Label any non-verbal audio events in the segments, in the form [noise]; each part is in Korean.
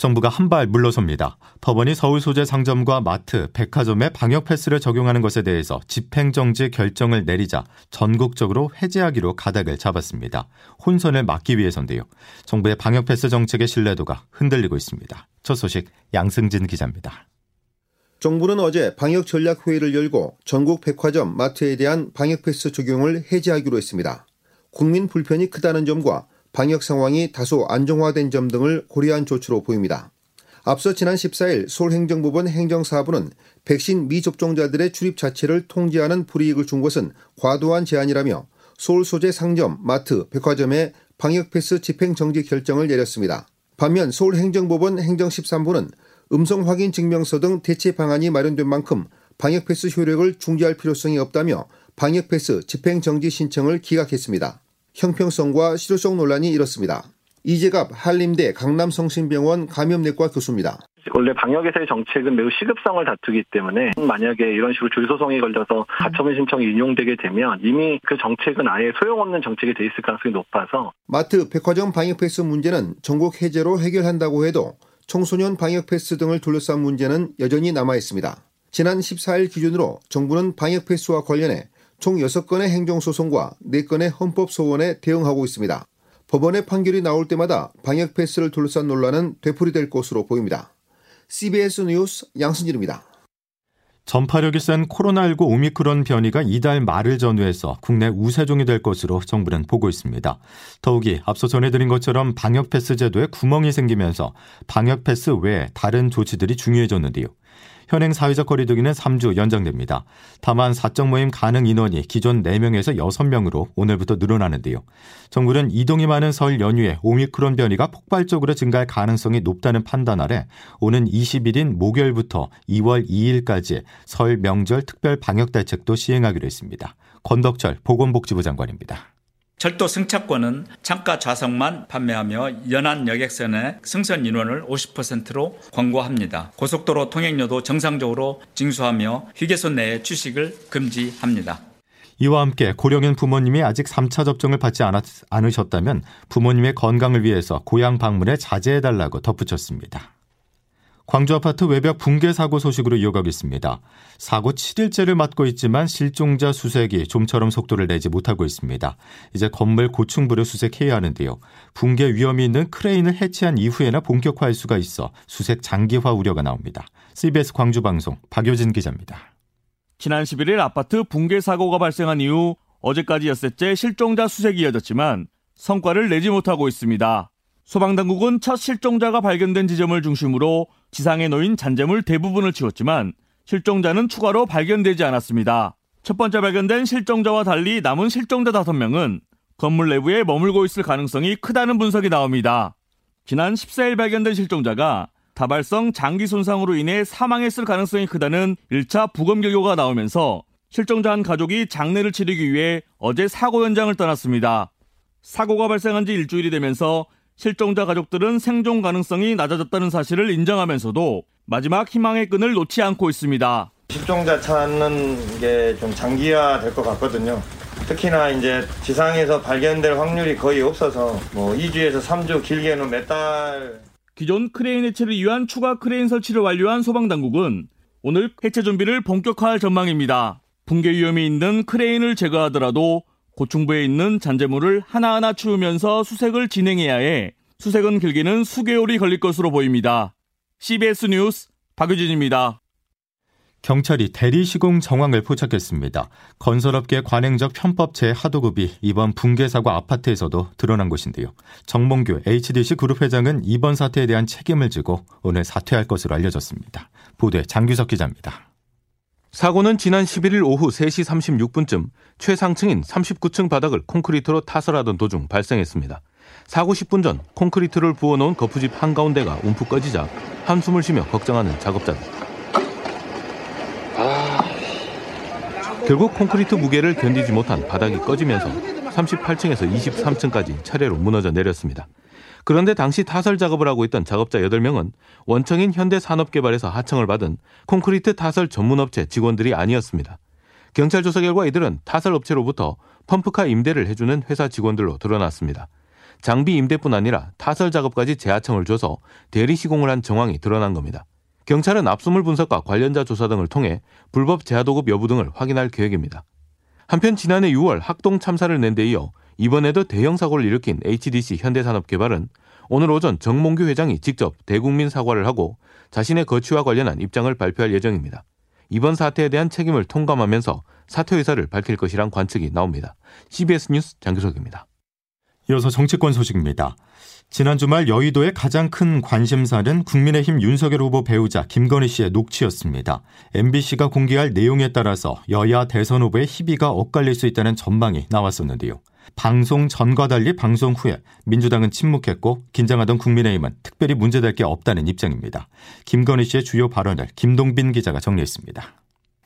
정부가 한 발 물러섭니다. 법원이 서울 소재 상점과 마트, 백화점에 방역 패스를 적용하는 것에 대해서 집행정지 결정을 내리자 전국적으로 해제하기로 가닥을 잡았습니다. 혼선을 막기 위해서인데요. 정부의 방역 패스 정책의 신뢰도가 흔들리고 있습니다. 첫 소식 양승진 기자입니다. 정부는 어제 방역 전략 회의를 열고 전국 백화점, 마트에 대한 방역 패스 적용을 해제하기로 했습니다. 국민 불편이 크다는 점과 방역 상황이 다소 안정화된 점 등을 고려한 조치로 보입니다. 앞서 지난 14일 서울행정법원 행정사부는 백신 미접종자들의 출입 자체를 통제하는 불이익을 준 것은 과도한 제한이라며 서울 소재 상점, 마트, 백화점에 방역패스 집행정지 결정을 내렸습니다. 반면 서울행정법원 행정 13부는 음성 확인 증명서 등 대체 방안이 마련된 만큼 방역패스 효력을 중지할 필요성이 없다며 방역패스 집행정지 신청을 기각했습니다. 형평성과 실효성 논란이 일었습니다. 이재갑 한림대 강남성심병원 감염내과 교수입니다. 원래 방역에서의 정책은 매우 시급성을 다투기 때문에 만약에 이런 식으로 줄소송이 걸려서 가처분 신청이 인용되게 되면 이미 그 정책은 아예 소용없는 정책이 돼 있을 가능성이 높아서 마트, 백화점 방역 패스 문제는 전국 해제로 해결한다고 해도 청소년 방역 패스 등을 둘러싼 문제는 여전히 남아 있습니다. 지난 14일 기준으로 정부는 방역 패스와 관련해 총 6건의 행정소송과 4건의 헌법소원에 대응하고 있습니다. 법원의 판결이 나올 때마다 방역 패스를 둘러싼 논란은 되풀이될 것으로 보입니다. CBS 뉴스 양승진입니다. 전파력이 센 코로나19 오미크론 변이가 이달 말을 전후해서 국내 우세종이 될 것으로 정부는 보고 있습니다. 더욱이 앞서 전해드린 것처럼 방역 패스 제도에 구멍이 생기면서 방역 패스 외에 다른 조치들이 중요해졌는데요. 현행 사회적 거리두기는 3주 연장됩니다. 다만 사적 모임 가능 인원이 기존 4명에서 6명으로 오늘부터 늘어나는데요. 정부는 이동이 많은 설 연휴에 오미크론 변이가 폭발적으로 증가할 가능성이 높다는 판단 아래 오는 20일인 목요일부터 2월 2일까지 설 명절 특별 방역 대책도 시행하기로 했습니다. 권덕철 보건복지부 장관입니다. 철도 승차권은 창가 좌석만 판매하며 연안 여객선의 승선 인원을 50%로 권고합니다. 고속도로 통행료도 정상적으로 징수하며 휴게소 내에 취식을 금지합니다. 이와 함께 고령인 부모님이 아직 3차 접종을 받지 않았, 않으셨다면 부모님의 건강을 위해서 고향 방문에 자제해달라고 덧붙였습니다. 광주 아파트 외벽 붕괴 사고 소식으로 이어가겠습니다. 사고 7일째를 맞고 있지만 실종자 수색이 좀처럼 속도를 내지 못하고 있습니다. 이제 건물 고층부를 수색해야 하는데요. 붕괴 위험이 있는 크레인을 해체한 이후에나 본격화할 수가 있어 수색 장기화 우려가 나옵니다. CBS 광주 방송 박효진 기자입니다. 지난 11일 아파트 붕괴 사고가 발생한 이후 어제까지 엿새째 실종자 수색이 이어졌지만 성과를 내지 못하고 있습니다. 소방당국은 첫 실종자가 발견된 지점을 중심으로 지상에 놓인 잔재물 대부분을 치웠지만 실종자는 추가로 발견되지 않았습니다. 첫 번째 발견된 실종자와 달리 남은 실종자 5명은 건물 내부에 머물고 있을 가능성이 크다는 분석이 나옵니다. 지난 14일 발견된 실종자가 다발성 장기 손상으로 인해 사망했을 가능성이 크다는 1차 부검 결과가 나오면서 실종자 한 가족이 장례를 치르기 위해 어제 사고 현장을 떠났습니다. 사고가 발생한 지 일주일이 되면서 실종자 가족들은 생존 가능성이 낮아졌다는 사실을 인정하면서도 마지막 희망의 끈을 놓지 않고 있습니다. 실종자 찾는 게 좀 장기화 될 것 같거든요. 특히나 이제 지상에서 발견될 확률이 거의 없어서 뭐 2주에서 3주 길게는 몇 달. 기존 크레인 해체를 위한 추가 크레인 설치를 완료한 소방당국은 오늘 해체 준비를 본격화할 전망입니다. 붕괴 위험이 있는 크레인을 제거하더라도 고층부에 있는 잔재물을 하나하나 치우면서 수색을 진행해야 해 수색은 길게는 수개월이 걸릴 것으로 보입니다. CBS 뉴스 박유진입니다. 경찰이 대리 시공 정황을 포착했습니다. 건설업계 관행적 편법 재하도급이 이번 붕괴 사고 아파트에서도 드러난 것인데요. 정몽규 HDC 그룹 회장은 이번 사태에 대한 책임을 지고 오늘 사퇴할 것으로 알려졌습니다. 보도에 장규석 기자입니다. 사고는 지난 11일 오후 3시 36분쯤 최상층인 39층 바닥을 콘크리트로 타설하던 도중 발생했습니다. 사고 10분 전 콘크리트를 부어놓은 거푸집 한가운데가 움푹 꺼지자 한숨을 쉬며 걱정하는 작업자들. 결국 콘크리트 무게를 견디지 못한 바닥이 꺼지면서 38층에서 23층까지 차례로 무너져 내렸습니다. 그런데 당시 타설 작업을 하고 있던 작업자 8명은 원청인 현대산업개발에서 하청을 받은 콘크리트 타설 전문업체 직원들이 아니었습니다. 경찰 조사 결과 이들은 타설 업체로부터 펌프카 임대를 해주는 회사 직원들로 드러났습니다. 장비 임대뿐 아니라 타설 작업까지 재하청을 줘서 대리 시공을 한 정황이 드러난 겁니다. 경찰은 압수물 분석과 관련자 조사 등을 통해 불법 재하도급 여부 등을 확인할 계획입니다. 한편 지난해 6월 학동 참사를 낸 데 이어 이번에도 대형 사고를 일으킨 HDC 현대산업개발은 오늘 오전 정몽규 회장이 직접 대국민 사과를 하고 자신의 거취와 관련한 입장을 발표할 예정입니다. 이번 사태에 대한 책임을 통감하면서 사퇴 의사를 밝힐 것이란 관측이 나옵니다. CBS 뉴스 장규석입니다. 이어서 정치권 소식입니다. 지난 주말 여의도의 가장 큰 관심사는 국민의힘 윤석열 후보 배우자 김건희 씨의 녹취였습니다. MBC가 공개할 내용에 따라서 여야 대선 후보의 희비가 엇갈릴 수 있다는 전망이 나왔었는데요. 방송 전과 달리 방송 후에 민주당은 침묵했고 긴장하던 국민의힘은 특별히 문제될 게 없다는 입장입니다. 김건희 씨의 주요 발언을 김동빈 기자가 정리했습니다.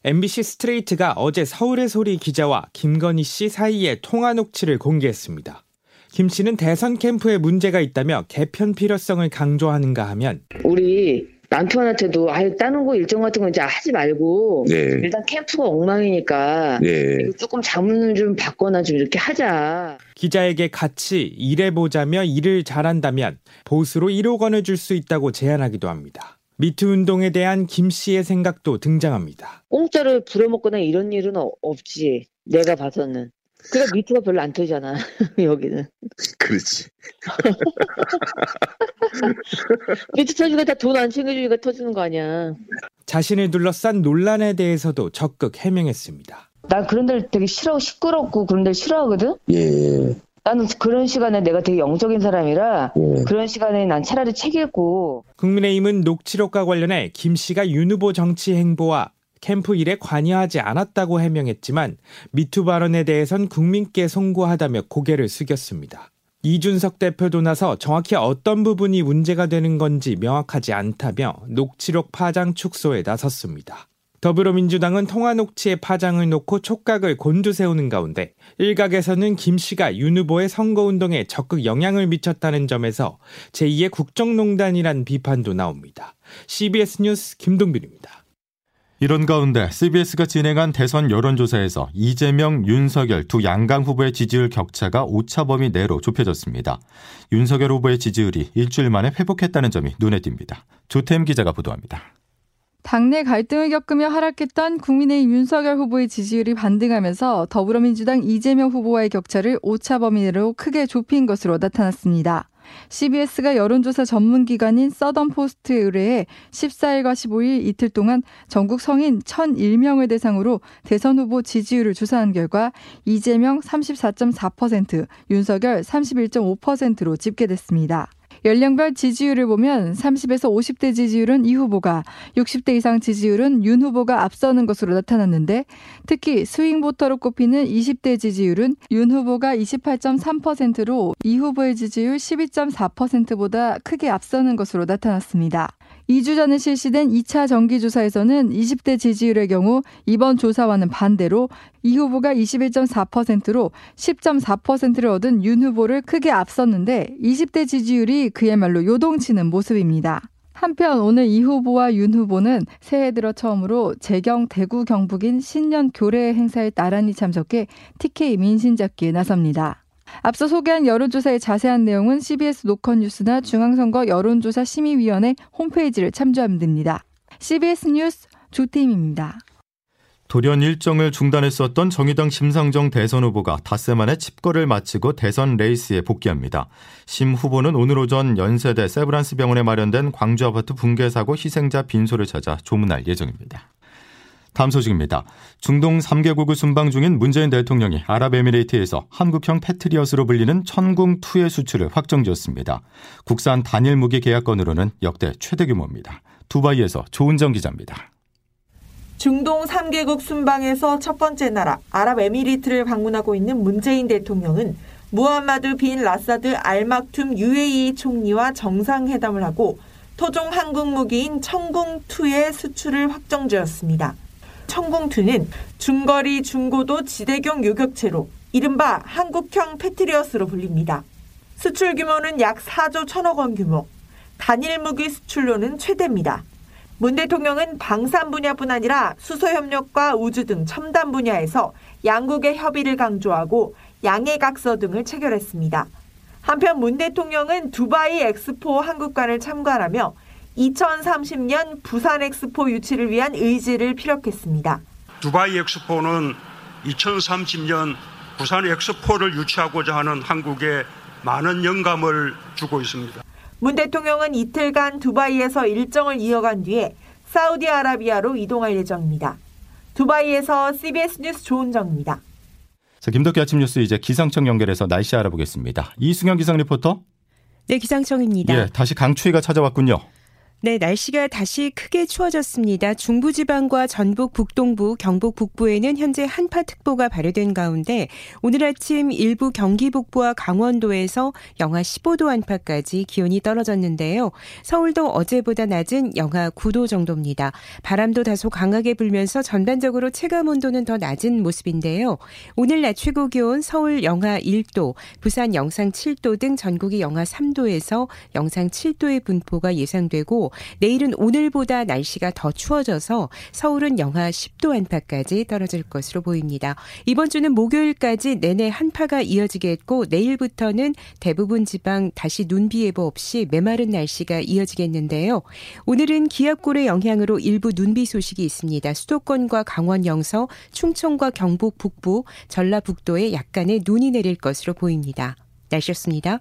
MBC 스트레이트가 어제 서울의 소리 기자와 김건희 씨 사이의 통화 녹취를 공개했습니다. 김 씨는 대선 캠프에 문제가 있다며 개편 필요성을 강조하는가 하면 우리 남편한테도 아유 다른 거 일정 같은 거 이제 하지 말고 네. 일단 캠프가 엉망이니까 네. 조금 자문을 좀 받거나 좀 이렇게 하자. 기자에게 같이 일해보자며 일을 잘한다면 보수로 1억 원을 줄 수 있다고 제안하기도 합니다. 미투 운동에 대한 김 씨의 생각도 등장합니다. 공짜로 부려먹거나 이런 일은 없지. 내가 봐서는. 그래 미투가 별로 안 터지잖아 [laughs] 여기는. 그렇지. [laughs] 미투 터지니까 다 돈 안 챙겨주니까 터지는 거 아니야. 자신을 둘러싼 논란에 대해서도 적극 해명했습니다. 난 그런 데를 되게 싫어 시끄럽고 그런 데를 싫어하거든. 예. 나는 그런 시간에 내가 되게 영적인 사람이라 예. 그런 시간에 난 차라리 책 읽고. 국민의힘은 녹취록과 관련해 김 씨가 윤 후보 정치 행보와 캠프 일에 관여하지 않았다고 해명했지만 미투 발언에 대해선 국민께 송구하다며 고개를 숙였습니다. 이준석 대표도 나서 정확히 어떤 부분이 문제가 되는 건지 명확하지 않다며 녹취록 파장 축소에 나섰습니다. 더불어민주당은 통화 녹취의 파장을 놓고 촉각을 곤두세우는 가운데 일각에서는 김 씨가 윤 후보의 선거운동에 적극 영향을 미쳤다는 점에서 제2의 국정농단이란 비판도 나옵니다. CBS 뉴스 김동빈입니다. 이런 가운데 CBS가 진행한 대선 여론조사에서 이재명, 윤석열 두 양강 후보의 지지율 격차가 오차 범위 내로 좁혀졌습니다. 윤석열 후보의 지지율이 일주일 만에 회복했다는 점이 눈에 띕니다. 조태임 기자가 보도합니다. 당내 갈등을 겪으며 하락했던 국민의힘 윤석열 후보의 지지율이 반등하면서 더불어민주당 이재명 후보와의 격차를 오차 범위 내로 크게 좁힌 것으로 나타났습니다. CBS가 여론조사 전문 기관인 서던 포스트에 의뢰해 14일과 15일 이틀 동안 전국 성인 1,001명을 대상으로 대선 후보 지지율을 조사한 결과 이재명 34.4%, 윤석열 31.5%로 집계됐습니다. 연령별 지지율을 보면 30에서 50대 지지율은 이 후보가, 60대 이상 지지율은 윤 후보가 앞서는 것으로 나타났는데 특히 스윙 보터로 꼽히는 20대 지지율은 윤 후보가 28.3%로 이 후보의 지지율 12.4%보다 크게 앞서는 것으로 나타났습니다. 2주 전에 실시된 2차 정기조사에서는 20대 지지율의 경우 이번 조사와는 반대로 이 후보가 21.4%로 10.4%를 얻은 윤 후보를 크게 앞섰는데 20대 지지율이 그야말로 요동치는 모습입니다. 한편 오늘 이 후보와 윤 후보는 새해 들어 처음으로 재경 대구 경북인 신년 교례 행사에 나란히 참석해 TK 민신 잡기에 나섭니다. 앞서 소개한 여론조사의 자세한 내용은 CBS 노컷뉴스나 중앙선거 여론조사 심의위원회 홈페이지를 참조하면 됩니다. CBS 뉴스 조태임입니다. 돌연 일정을 중단했었던 정의당 심상정 대선 후보가 닷새 만에 칩거를 마치고 대선 레이스에 복귀합니다. 심 후보는 오늘 오전 연세대 세브란스 병원에 마련된 광주 아파트 붕괴 사고 희생자 빈소를 찾아 조문할 예정입니다. 다음 소식입니다. 중동 3개국을 순방 중인 문재인 대통령이 아랍에미레이트에서 한국형 패트리엇으로 불리는 천궁 2의 수출을 확정지었습니다. 국산 단일 무기 계약건으로는 역대 최대 규모입니다. 두바이에서 조은정 기자입니다. 중동 3개국 순방에서 첫 번째 나라 아랍에미리트를 방문하고 있는 문재인 대통령은 무함마드 빈 라사드 알막툼 UAE 총리와 정상회담을 하고 토종 한국 무기인 천궁2의 수출을 확정지었습니다. 천궁2는 중거리 중고도 지대경 요격체로 이른바 한국형 패트리어스로 불립니다. 수출 규모는 약 4조 1천억 원 규모, 단일 무기 수출로는 최대입니다. 문 대통령은 방산 분야뿐 아니라 수소 협력과 우주 등 첨단 분야에서 양국의 협의를 강조하고 양해각서 등을 체결했습니다. 한편 문 대통령은 두바이 엑스포 한국관을 참관하며 2030년 부산 엑스포 유치를 위한 의지를 피력했습니다. 두바이 엑스포는 2030년 부산 엑스포를 유치하고자 하는 한국에 많은 영감을 주고 있습니다. 문 대통령은 이틀간 두바이에서 일정을 이어간 뒤에 사우디아라비아로 이동할 예정입니다. 두바이에서 CBS 뉴스 조은정입니다. 자, 김덕기 아침 뉴스 이제 기상청 연결해서 날씨 알아보겠습니다. 이승현 기상 리포터. 네, 기상청입니다. 예, 다시 강추위가 찾아왔군요. 네, 날씨가 다시 크게 추워졌습니다. 중부지방과 전북 북동부, 경북 북부에는 현재 한파특보가 발효된 가운데 오늘 아침 일부 경기 북부와 강원도에서 영하 15도 안팎까지 기온이 떨어졌는데요. 서울도 어제보다 낮은 영하 9도 정도입니다. 바람도 다소 강하게 불면서 전반적으로 체감 온도는 더 낮은 모습인데요. 오늘 낮 최고 기온 서울 영하 1도, 부산 영상 7도 등 전국이 영하 3도에서 영상 7도의 분포가 예상되고 내일은 오늘보다 날씨가 더 추워져서 서울은 영하 10도 안팎까지 떨어질 것으로 보입니다. 이번 주는 목요일까지 내내 한파가 이어지겠고 내일부터는 대부분 지방 다시 눈비 예보 없이 메마른 날씨가 이어지겠는데요. 오늘은 기압골의 영향으로 일부 눈비 소식이 있습니다. 수도권과 강원 영서, 충청과 경북 북부, 전라북도에 약간의 눈이 내릴 것으로 보입니다. 날씨였습니다.